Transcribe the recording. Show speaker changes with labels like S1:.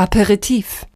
S1: Aperitif.